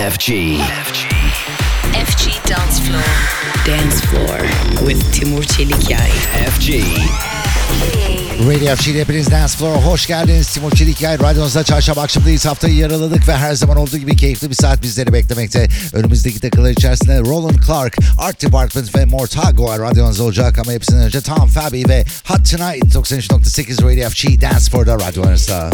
FG. FG. FG Dance Floor. Dance Floor with Timur Çelikyay. FG. Radio FG'de hepiniz Dance Floor'a hoş geldiniz. Timur Çelikyay radyonuzda çarşamba akşamdayız. Haftayı yaraladık ve her zaman olduğu gibi keyifli bir saat bizleri beklemekte. Önümüzdeki dakikalar içerisinde Roland Clark, Art Department ve Mortago radyonuzda olacak ama hepsinden önce Tom Fabi ve Hot Tonight 93.8 Radio FG Dance Floor'da radyonuzda.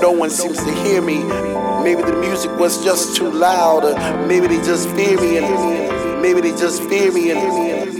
no one seems to hear me. Maybe the music was just too loud, or maybe they just fear me, and maybe they just fear me. And,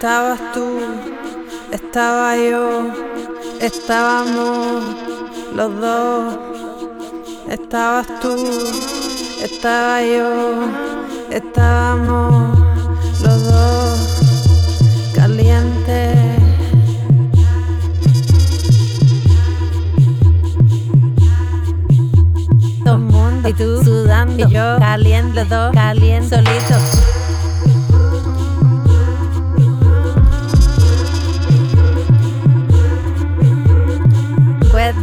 Estabas tú, estaba yo, estábamos los dos. Estabas tú, estaba yo, estábamos los dos calientes. Todo mundo y tú sudando y yo caliente, los dos caliente, solito.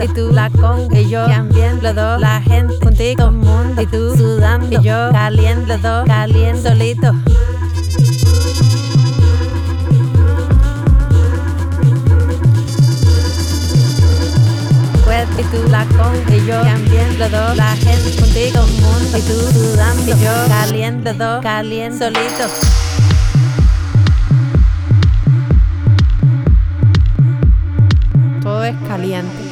Y tú la con y yo también los dos la gente contigo mundo y tú sudando y yo caliente los dos caliente. solito. Y tú la con y yo también los dos la gente contigo mundo y tú sudando y yo caliente los dos caliente solito. Todo es caliente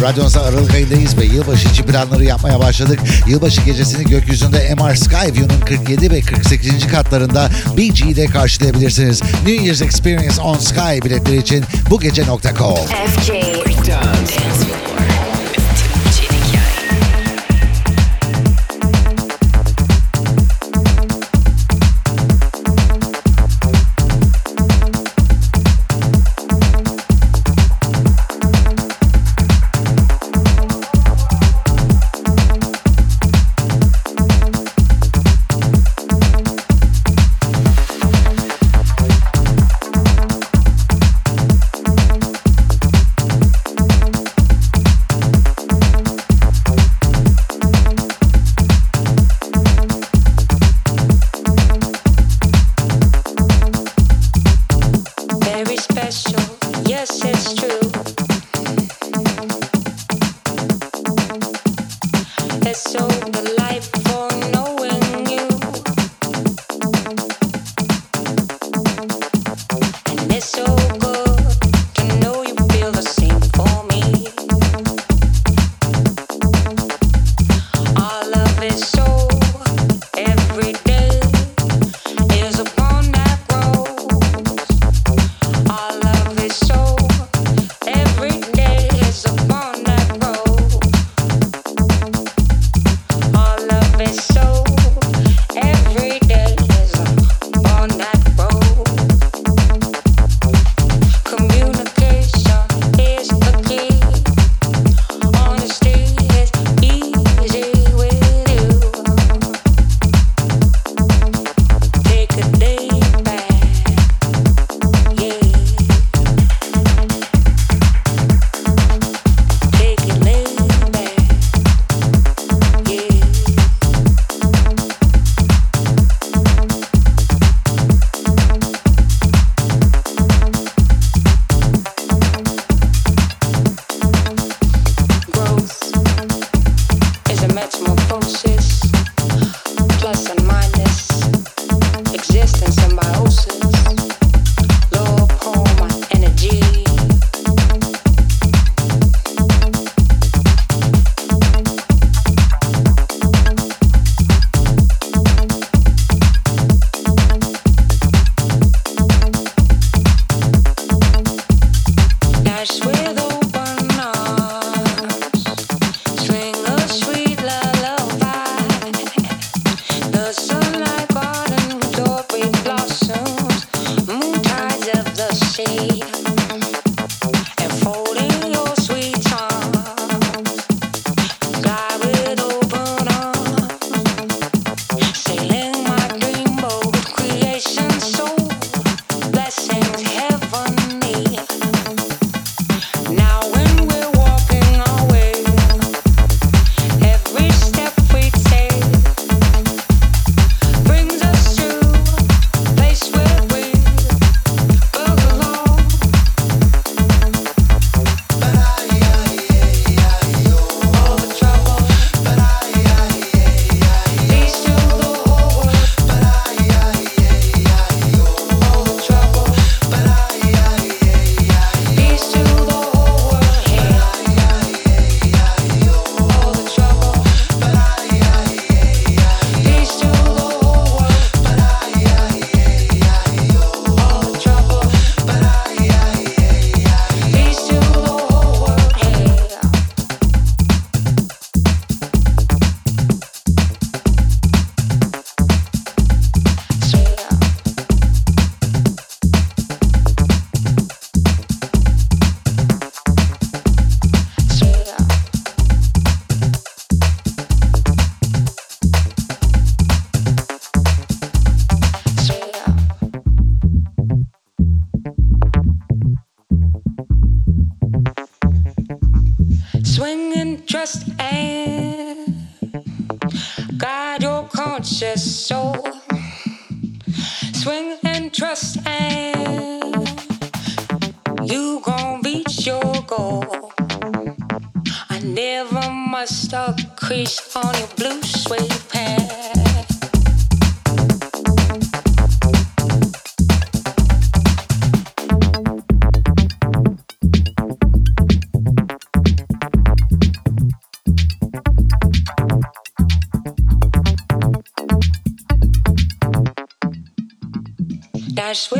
Radyonsa Aralık ayındayız ve yılbaşı için planları yapmaya başladık. Yılbaşı gecesini gökyüzünde MR Skyview'nun 47 ve 48. katlarında BG'de karşılayabilirsiniz. New Year's Experience on Sky biletleri için bu gece.com. FJ you gon' reach your goal. I never must a crease on your blue suede pants. Nashville.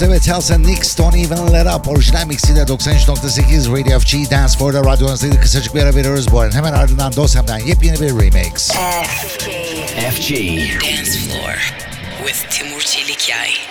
Krause ve Telson Nix Don't Even Let Up orijinal mixiyle 93.8 Radio FG Dance Floor'da radyonuzdaydı. Kısacık bir ara veriyoruz bu arada. Hemen ardından Dosem'den yepyeni bir remix. FG Dance Floor with Timur Çelikyay.